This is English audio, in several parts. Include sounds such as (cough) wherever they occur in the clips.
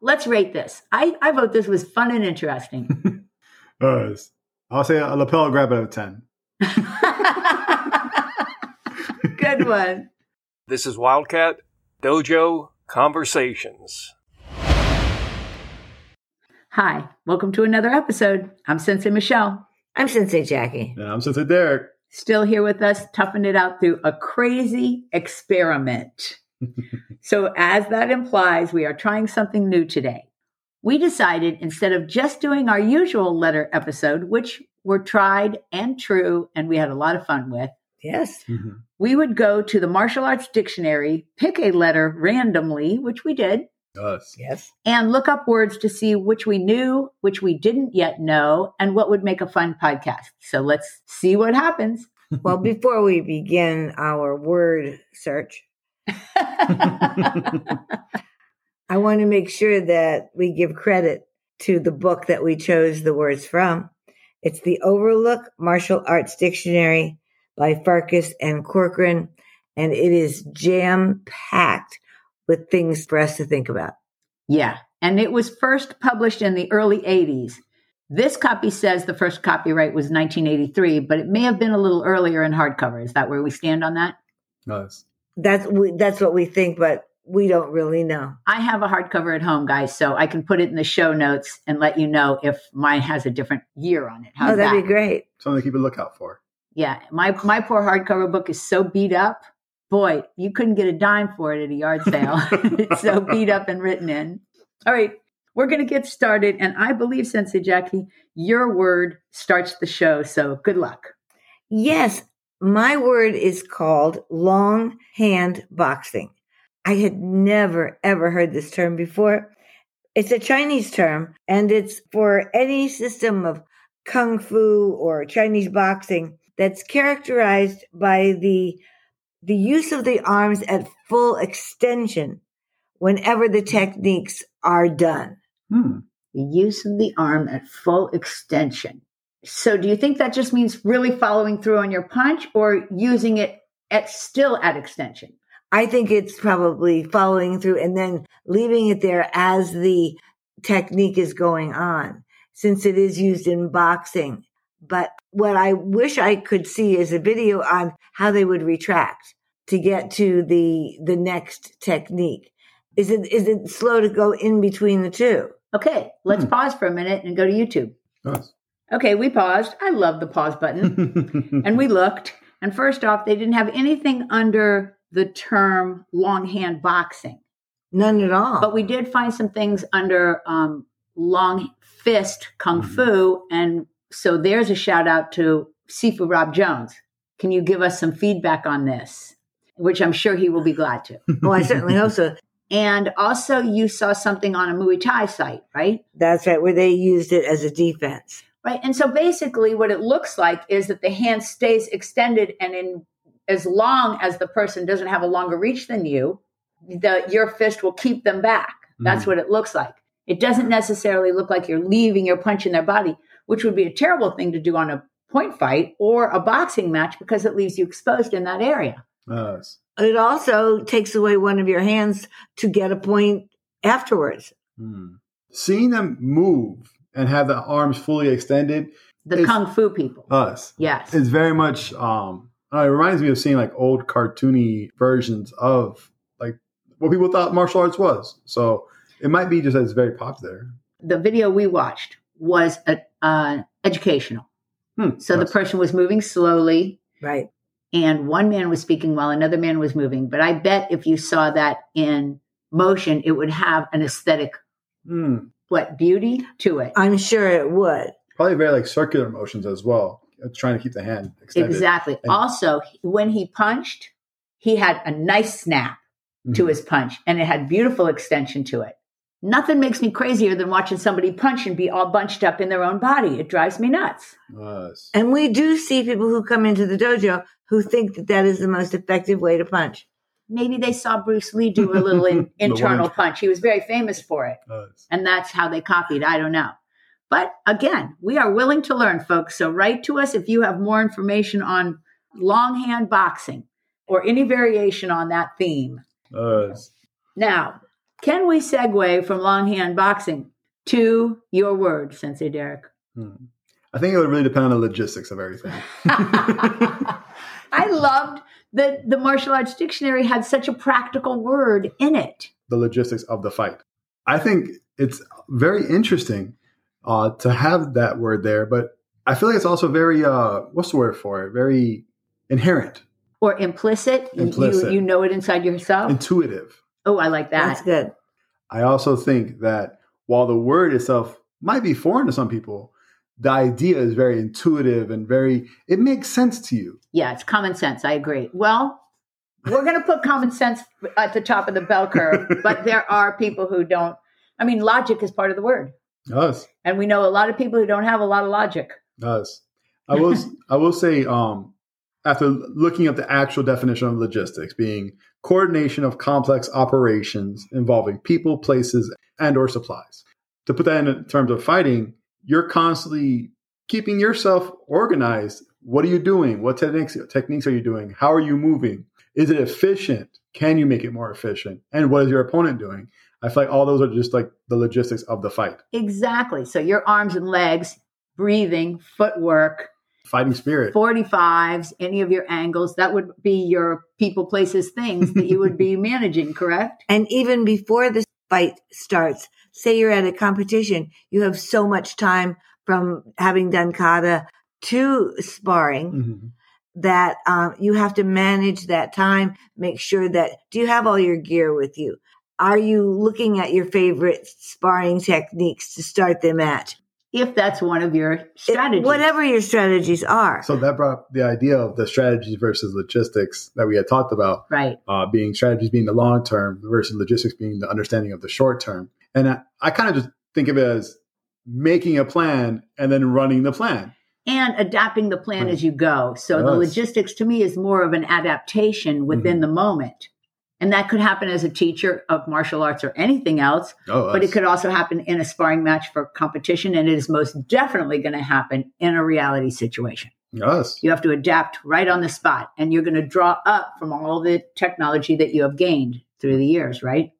Let's rate this. I, I vote this was fun and interesting. (laughs) Us. I'll say a lapel grab out of 10. (laughs) Good one. This is Wildcat Dojo Conversations. Hi, welcome to another episode. I'm Sensei Michelle. I'm Sensei Jackie. And I'm Sensei Derek. Still here with us, toughing it out through a crazy experiment. So, as that implies, we are trying something new today. We decided instead of just doing our usual letter episode, which were tried and true, and we had a lot of fun with, Yes. Mhm. we would go to the martial arts dictionary, pick a letter randomly, which we did, Us. Yes. and look up words to see which we knew, which we didn't yet know, and what would make a fun podcast. So let's see what happens. Well, before we begin our word search, (laughs) I want to make sure that we give credit to the book that we chose the words from. It's the Overlook Martial Arts Dictionary by Farkas and Corcoran, and it is jam packed with things for us to think about. yeah. And it was first published in the early 80s. This copy says the first copyright was 1983, but it may have been a little earlier in hardcover. Is that where we stand on that? Us. That's we, that's what we think, but we don't really know. I have a hardcover at home, guys, so I can put it in the show notes and let you know if mine has a different year on it. How's oh, that'd that? be great. Something to keep a lookout for. Yeah, my my poor hardcover book is so beat up. Boy, you couldn't get a dime for it at a yard sale. (laughs) it's so beat up and written in. All right, we're going to get started, and I believe, Sensei Jackie, your word starts the show. So good luck. Yes, my word is called long hand boxing. I had never ever heard this term before. It's a Chinese term and it's for any system of kung fu or Chinese boxing that's characterized by the the use of the arms at full extension whenever the techniques are done. Hmm. The use of the arm at full extension. So, do you think that just means really following through on your punch, or using it at still at extension? I think it's probably following through and then leaving it there as the technique is going on, since it is used in boxing. But what I wish I could see is a video on how they would retract to get to the the next technique. Is it is it slow to go in between the two? Okay, let's Hmm. pause for a minute and go to YouTube. Us. Okay, we paused. I love the pause button. (laughs) and we looked. And first off, they didn't have anything under the term longhand boxing, None at all. but we did find some things under um, long fist kung Mhm. fu. And so there's a shout out to Sifu Rob Jones. Can you give us some feedback on this? Which I'm sure he will be glad to. (laughs) oh, I certainly hope so. And also, you saw something on a Muay Thai site, right? That's right, where they used it as a defense. Right. And so basically, what it looks like is that the hand stays extended, and in as long as the person doesn't have a longer reach than you, the your fist will keep them back. That's what it looks like. It doesn't necessarily look like you're leaving your punch in their body, which would be a terrible thing to do on a point fight or a boxing match because it leaves you exposed in that area. Us. It also takes away one of your hands to get a point afterwards. Hmm. Seeing them move and have the arms fully extended, The It's- kung fu people. us. yes. It's very much um uh, it reminds me of seeing like old cartoony versions of like what people thought martial arts was. So it might be just that it's very popular. the video we watched was a, uh, educational. Hmm. So the person was moving slowly, Right. and one man was speaking while another man was moving. But I bet if you saw that in motion, it would have an aesthetic, Hmm. What beauty to it. I'm sure it would. Probably very like circular motions as well. uh, Trying to keep the hand extended. Exactly. And- also, when he punched, he had a nice snap to Mhm. his punch, and it had beautiful extension to it. Nothing makes me crazier than watching somebody punch and be all bunched up in their own body. It drives me nuts. Us. And we do see people who come into the dojo who think that that is the most effective way to punch. Maybe they saw Bruce Lee do a little in, (laughs) internal punch. He was very famous for it. Us. And that's how they copied. I don't know. But again, we are willing to learn, folks. So write to us if you have more information on longhand boxing or any variation on that theme. Us. Now, Can we segue from longhand boxing to your word, Sensei Derek? Hmm. I think it would really depend on the logistics of everything. (laughs) I loved that the martial arts dictionary had such a practical word in it. the logistics of the fight. I think it's very interesting uh, to have that word there, but I feel like it's also very uh, what's the word for it? Very inherent, Or implicit. You- Implicit. You, you know it inside yourself. intuitive. oh, I like that. That's that. good. I also think that while the word itself might be foreign to some people, the idea is very intuitive and very it makes sense to you. Yeah, it's common sense. I agree. Well, we're going to put common sense at the top of the bell curve, (laughs) but there are people who don't. I mean, logic is part of the word. Us, And we know a lot of people who don't have a lot of logic. us. I will I will say um, after looking at the actual definition of logistics being coordination of complex operations involving people, places, and or supplies. To put that in terms of fighting, you're constantly keeping yourself organized. What are you doing? What techniques techniques are you doing? How are you moving? Is it efficient? Can you make it more efficient? And what is your opponent doing? I feel like all those are just like the logistics of the fight. Exactly. So your arms and legs, breathing, footwork, Fighting spirit. 45s, any of your angles, that would be your people, places, things that you would be (laughs) managing, correct? And even before the fight starts, say you're at a competition, you have so much time from having done kata to sparring Mhm. that um, you have to manage that time. Make sure that do you have all your gear with you? Are you looking at your favorite sparring techniques to start the match? If that's one of your strategies. Whatever your strategies are. So that brought up the idea of the strategies versus logistics that we had talked about. Right. uh, being strategies being the long term versus logistics being the understanding of the short term. And I, I kind of just think of it as making a plan and then running the plan. and adapting the plan Right. as you go. So the logistics to me is more of an adaptation within Mm-hmm. the moment. And that could happen as a teacher of martial arts or anything else, Oh, but it could also happen in a sparring match for competition. And it is most definitely going to happen in a reality situation. yes. You have to adapt right on the spot and you're going to draw up from all the technology that you have gained through the years, right?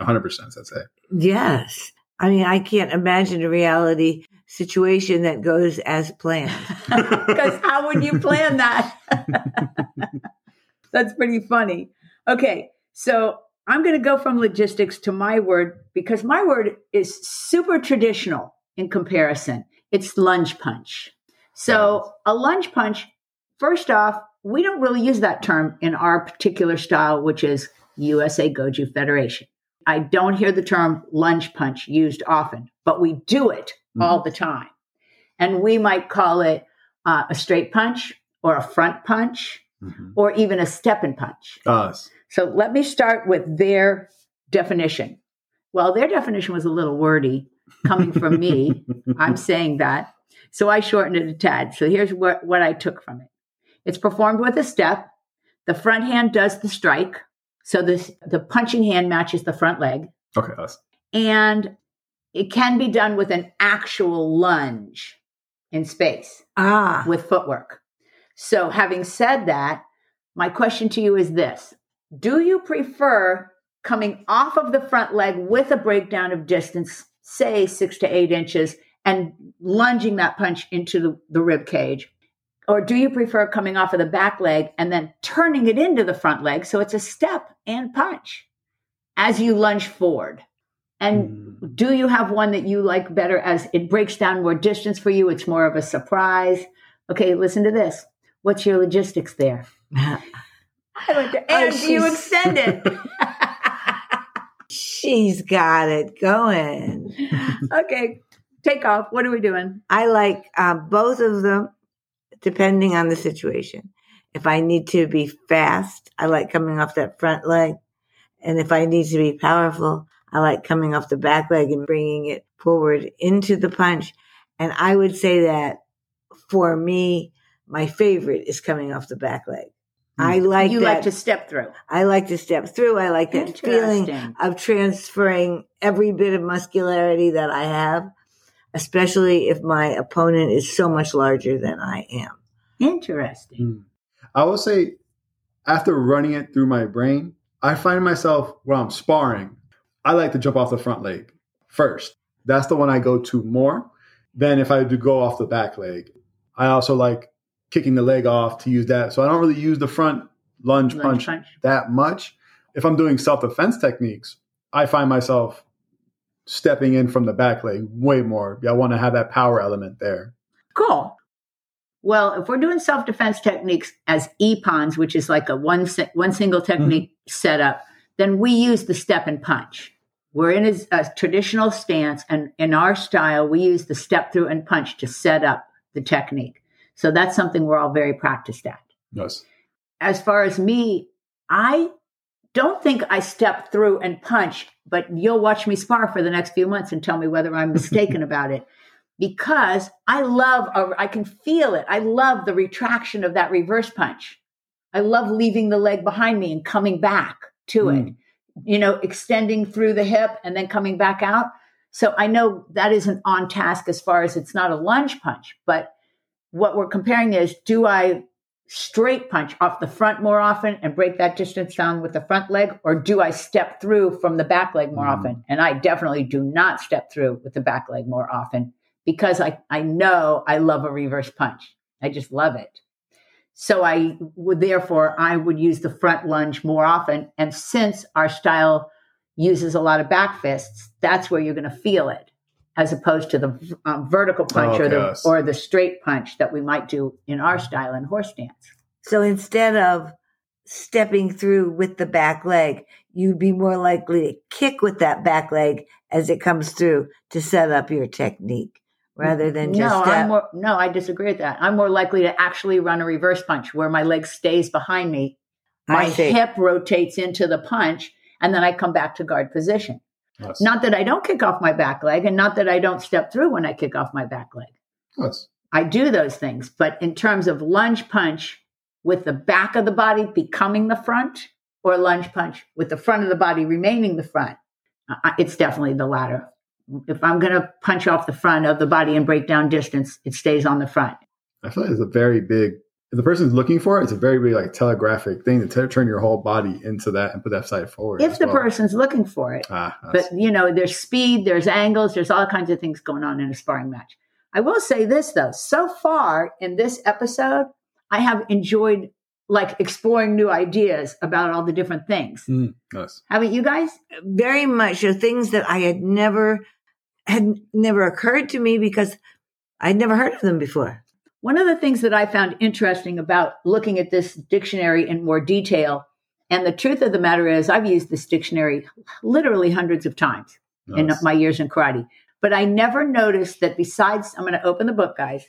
100%. That's it. Yes. I mean, I can't imagine a reality situation that goes as planned. (laughs) (laughs) Because how would you plan that? (laughs) That's pretty funny. Okay, so I'm going to go from logistics to my word because my word is super traditional in comparison. It's lunge punch. So, a lunge punch, first off, we don't really use that term in our particular style, which is USA Goju Federation. I don't hear the term lunge punch used often, but we do it all the time. And we might call it uh, a straight punch or a front punch Mhm. or even a step and punch. Us. So let me start with their definition. Well, their definition was a little wordy coming from me. (laughs) I'm saying that. So I shortened it a tad. So here's what, what I took from it it's performed with a step. The front hand does the strike. So this, the punching hand matches the front leg. Okay, us. And it can be done with an actual lunge in space ah, with footwork. So, having said that, my question to you is this Do you prefer coming off of the front leg with a breakdown of distance, say six to eight inches, and lunging that punch into the, the rib cage? Or do you prefer coming off of the back leg and then turning it into the front leg so it's a step and punch as you lunge forward? And Mm. do you have one that you like better as it breaks down more distance for you? It's more of a surprise. Okay, listen to this. What's your logistics there? (laughs) I went to, and do you it? (laughs) she's got it going. okay, take off. What are we doing? I like uh, both of them, depending on the situation. If I need to be fast, I like coming off that front leg. And if I need to be powerful, I like coming off the back leg and bringing it forward into the punch. And I would say that for me, my favorite is coming off the back leg. I like you that. like to step through. I like to step through. I like that feeling of transferring every bit of muscularity that I have, especially if my opponent is so much larger than I am. Interesting. Mm. I will say, after running it through my brain, I find myself when I'm sparring, I like to jump off the front leg first. That's the one I go to more than if I do go off the back leg. I also like kicking the leg off to use that. So I don't really use the front lunge, Lunge punch, punch. that much. If I'm doing self defense techniques, I find myself stepping in from the back leg way more. I want to have that power element there. Cool. Well, if we're doing self defense techniques as ippons, which is like a one si- one single mm-hmm. technique setup, then we use the step and punch. We're in a, a traditional stance, and in our style, we use the step through and punch to set up the technique. So that's something we're all very practiced at. Yes. As far as me, I don't think I step through and punch, but you'll watch me spar for the next few months and tell me whether I'm (laughs) mistaken about it. Because I love, a- I can feel it. I love the retraction of that reverse punch. I love leaving the leg behind me and coming back to hmm. it, you know, extending through the hip and then coming back out. So I know that isn't on task as far as it's not a lunge punch, but what we're comparing is do I straight punch off the front more often and break that distance down with the front leg, or do I step through from the back leg more Mm. often? And I definitely do not step through with the back leg more often because I, I know I love a reverse punch. I just love it. So I would therefore I would use the front lunge more often. And since our style uses a lot of back fists, that's where you're going to feel it, as opposed to the um, vertical punch or the or the straight punch that we might do in our style in horse stance. So instead of stepping through with the back leg, you'd be more likely to kick with that back leg as it comes through to set up your technique rather than just no, step. I'm more, no, I disagree with that. I'm more likely to actually run a reverse punch where my leg stays behind me, my hip rotates into the punch, and then I come back to guard position. Yes. Not that I don't kick off my back leg, and not that I don't step through when I kick off my back leg. Yes. I do those things, but in terms of lunge punch with the back of the body becoming the front, or lunge punch with the front of the body remaining the front, uh, it's definitely the latter. If I'm going to punch off the front of the body and break down distance, it stays on the front. I feel like it's a very big. If the person's looking for it, it's a very big like telegraphic thing to t- turn your whole body into that and put that side forward. If the well. person's looking for it, ah, but you know, there's speed, there's angles, there's all kinds of things going on in a sparring match. I will say this though, so far in this episode, I have enjoyed like exploring new ideas about all the different things. Mm, yes. Haven't you guys? very much so things that I had never had never occurred to me because I'd never heard of them before. One of the things that I found interesting about looking at this dictionary in more detail, and the truth of the matter is, I've used this dictionary literally hundreds of times in my years in karate, but I never noticed that besides, I'm going to open the book, guys,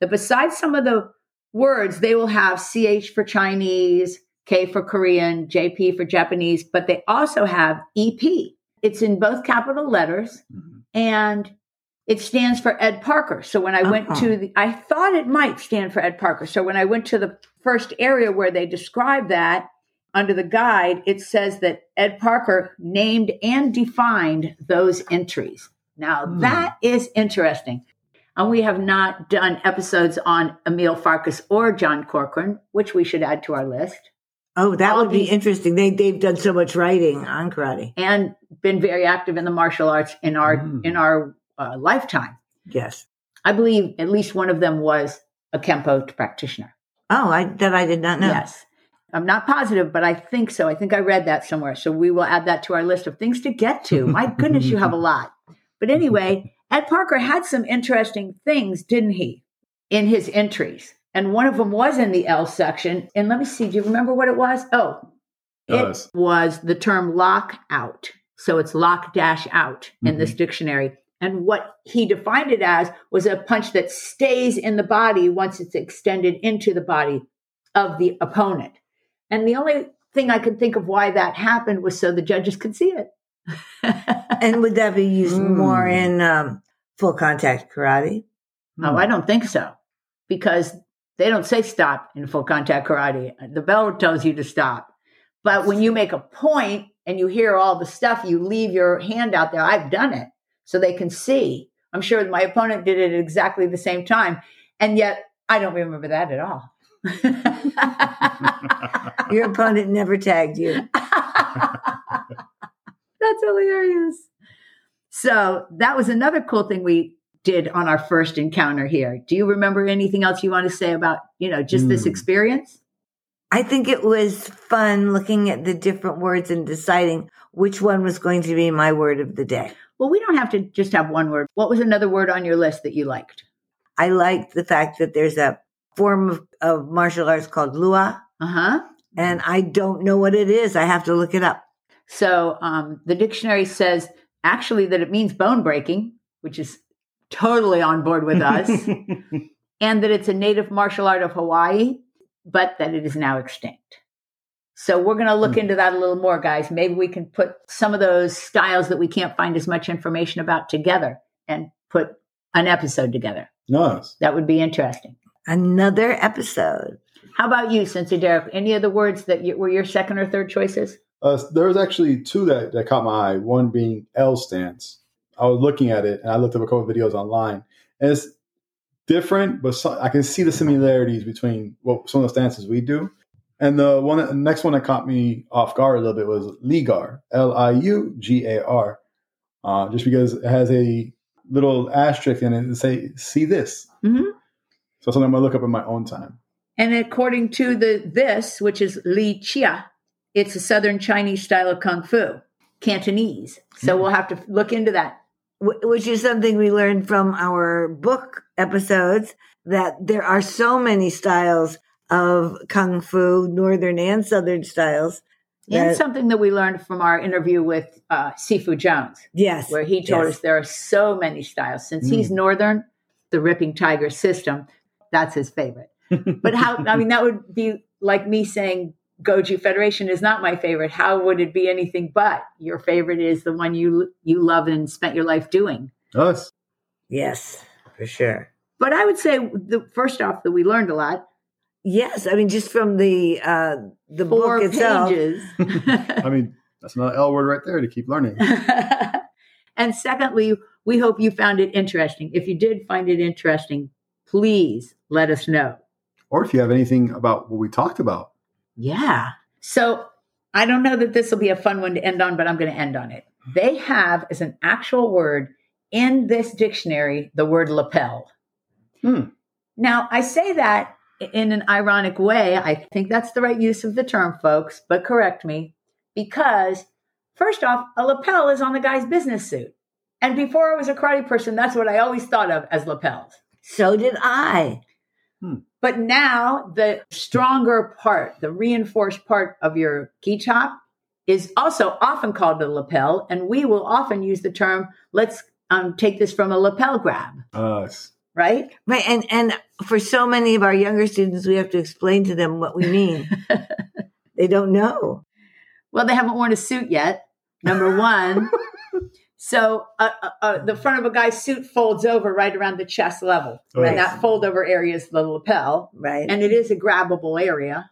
that besides some of the words, they will have CH for Chinese, K for Korean, JP for Japanese, but they also have EP. It's in both capital letters Mhm. and it stands for Ed Parker. So when I went Uh-huh. to the, I thought it might stand for Ed Parker. So when I went to the first area where they describe that under the guide, it says that Ed Parker named and defined those entries. Now Hmm. that is interesting. And we have not done episodes on Emil Farkas or John Corcoran, which we should add to our list, Oh, that All would be these- interesting. They they've done so much writing on karate. and been very active in the martial arts in our Hmm. in our uh, lifetime. Yes. I believe at least one of them was a Kempo practitioner. Oh, I that I did not know. Yes. I'm not positive, but I think so. I think I read that somewhere. So we will add that to our list of things to get to. My (laughs) goodness, you have a lot. But anyway, (laughs) Ed Parker had some interesting things, didn't he, in his entries? And one of them was in the L section. And let me see, do you remember what it was? Oh, it was the term lock out. So it's lock dash out in this dictionary. And what he defined it as was a punch that stays in the body once it's extended into the body of the opponent. And the only thing I could think of why that happened was so the judges could see it. (laughs) And would that be used Hmm. more in um, full contact karate? Oh, I don't think so. Because they don't say stop in full contact karate. The bell tells you to stop. But when you make a point and you hear all the stuff, you leave your hand out there. I've done it so they can see. I'm sure my opponent did it at exactly the same time. And yet I don't remember that at all. (laughs) Your opponent never tagged you. That's (laughs) That's hilarious. So that was another cool thing we did on our first encounter here. Do you remember anything else you want to say about, you know, just this Hmm. experience? I think it was fun looking at the different words and deciding which one was going to be my word of the day. Well, we don't have to just have one word. What was another word on your list that you liked? I liked the fact that there's a form of, of martial arts called Lua, Uh huh. and I don't know what it is. I have to look it up. So um, the dictionary says actually that it means bone breaking, which is totally on board with us, (laughs) and that it's a native martial art of Hawaii, but that it is now extinct. So we're going to look Hmm. into that a little more, guys. Maybe we can put some of those styles that we can't find as much information about together and put an episode together. nice. That would be interesting. Another episode. How about you, Sensei Derek? Any of the words that you, were your second or third choices? Uh, there was actually two that, that caught my eye. One being L stance. I was looking at it and I looked up a couple of videos online. And it's different, but so, I can see the similarities between what some of the stances we do. And the one, the next one that caught me off guard a little bit was Ligar, L I U G A R, uh, just because it has a little asterisk in it that say "See this." Mhm. So something I'm gonna look up in my own time. And according to the this, which is Li Chia, it's a southern Chinese style of kung fu, Cantonese. So Mm. we'll have to look into that. which is something we learned from our book episodes that there are so many styles of kung fu, northern and southern styles. And something that we learned from our interview with uh, Sifu Jones, yes, where he told yes. us there are so many styles. Since he's northern, the Ripping Tiger system, that's his favorite. But how, I mean, that would be like me saying Goju Federation is not my favorite. How would it be anything but your favorite is the one you you love and spent your life doing? Us. yes, for sure. But I would say the first off that we learned a lot. Yes, I mean just from the uh, the Four book itself. pages. (laughs) I mean, that's another L word right there to keep learning. (laughs) and secondly, we hope you found it interesting. If you did find it interesting, please let us know. Or if you have anything about what we talked about. Yeah. So I don't know that this will be a fun one to end on, but I'm going to end on it. They have as an actual word in this dictionary the word lapel. Hmm. Now, I say that in an ironic way. I think that's the right use of the term, folks, but correct me because, first off, a lapel is on the guy's business suit. And before I was a karate person, that's what I always thought of as lapels. So did I. But now the stronger part, the reinforced part of your gi top is also often called a lapel. And we will often use the term, let's um, take this from a lapel grab, Us. Right? Right, and and for so many of our younger students, we have to explain to them what we mean. (laughs) they don't know. Well, they haven't worn a suit yet, number one. (laughs) so uh, uh, uh, the front of a guy's suit folds over right around the chest level. Right. And that fold over area is the lapel. Right. And it is a grabbable area.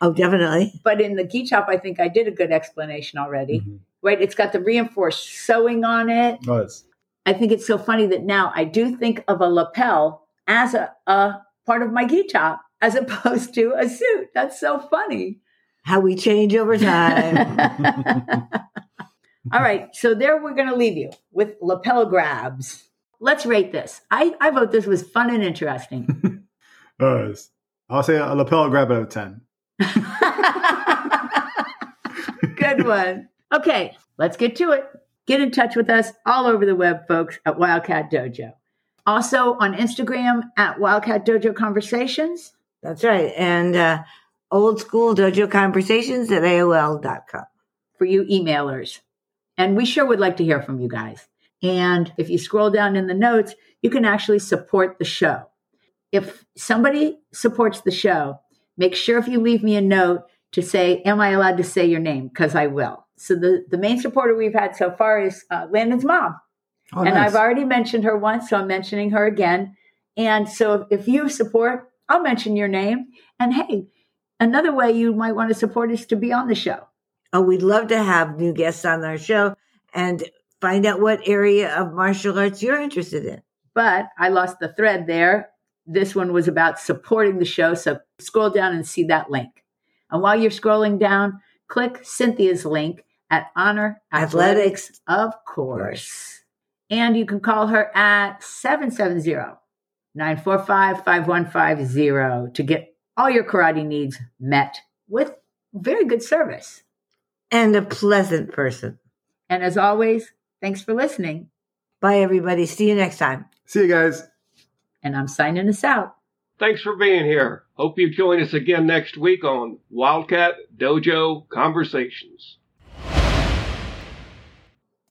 oh, definitely. But in the gi top, I think I did a good explanation already. Mhm. right? It's got the reinforced sewing on it. Us. I think it's so funny that now I do think of a lapel as a, a part of my gi top as (laughs) opposed to a suit. That's so funny. How we change over time. (laughs) (laughs) All right, so there we're going to leave you with lapel grabs. Let's rate this. I, I vote this was fun and interesting. Us. I'll say a lapel grab out of 10. Good one. Okay, let's get to it. Get in touch with us all over the web, folks, at Wildcat Dojo. Also on Instagram at Wildcat Dojo Conversations. That's right. And uh, old school dojo conversations at AOL.com. for you emailers. And we sure would like to hear from you guys. And if you scroll down in the notes, you can actually support the show. If somebody supports the show, make sure if you leave me a note to say, Am I allowed to say your name? Because I will. So the, the main supporter we've had so far is uh, Landon's mom. Oh, and nice. I've already mentioned her once, so I'm mentioning her again. And so if you support, I'll mention your name. And hey, another way you might want to support is to be on the show. Oh, we'd love to have new guests on our show and find out what area of martial arts you're interested in. but I lost the thread there. This one was about supporting the show. So scroll down and see that link. And while you're scrolling down, click Cynthia's link at Honor Athletics. Athletics, of course. And you can call her at 770 945 5150 to get all your karate needs met with very good service. And a pleasant person. And as always, thanks for listening. Bye, everybody. See you next time. See you guys. And I'm signing us out. Thanks for being here. Hope you join us again next week on Wildcat Dojo Conversations.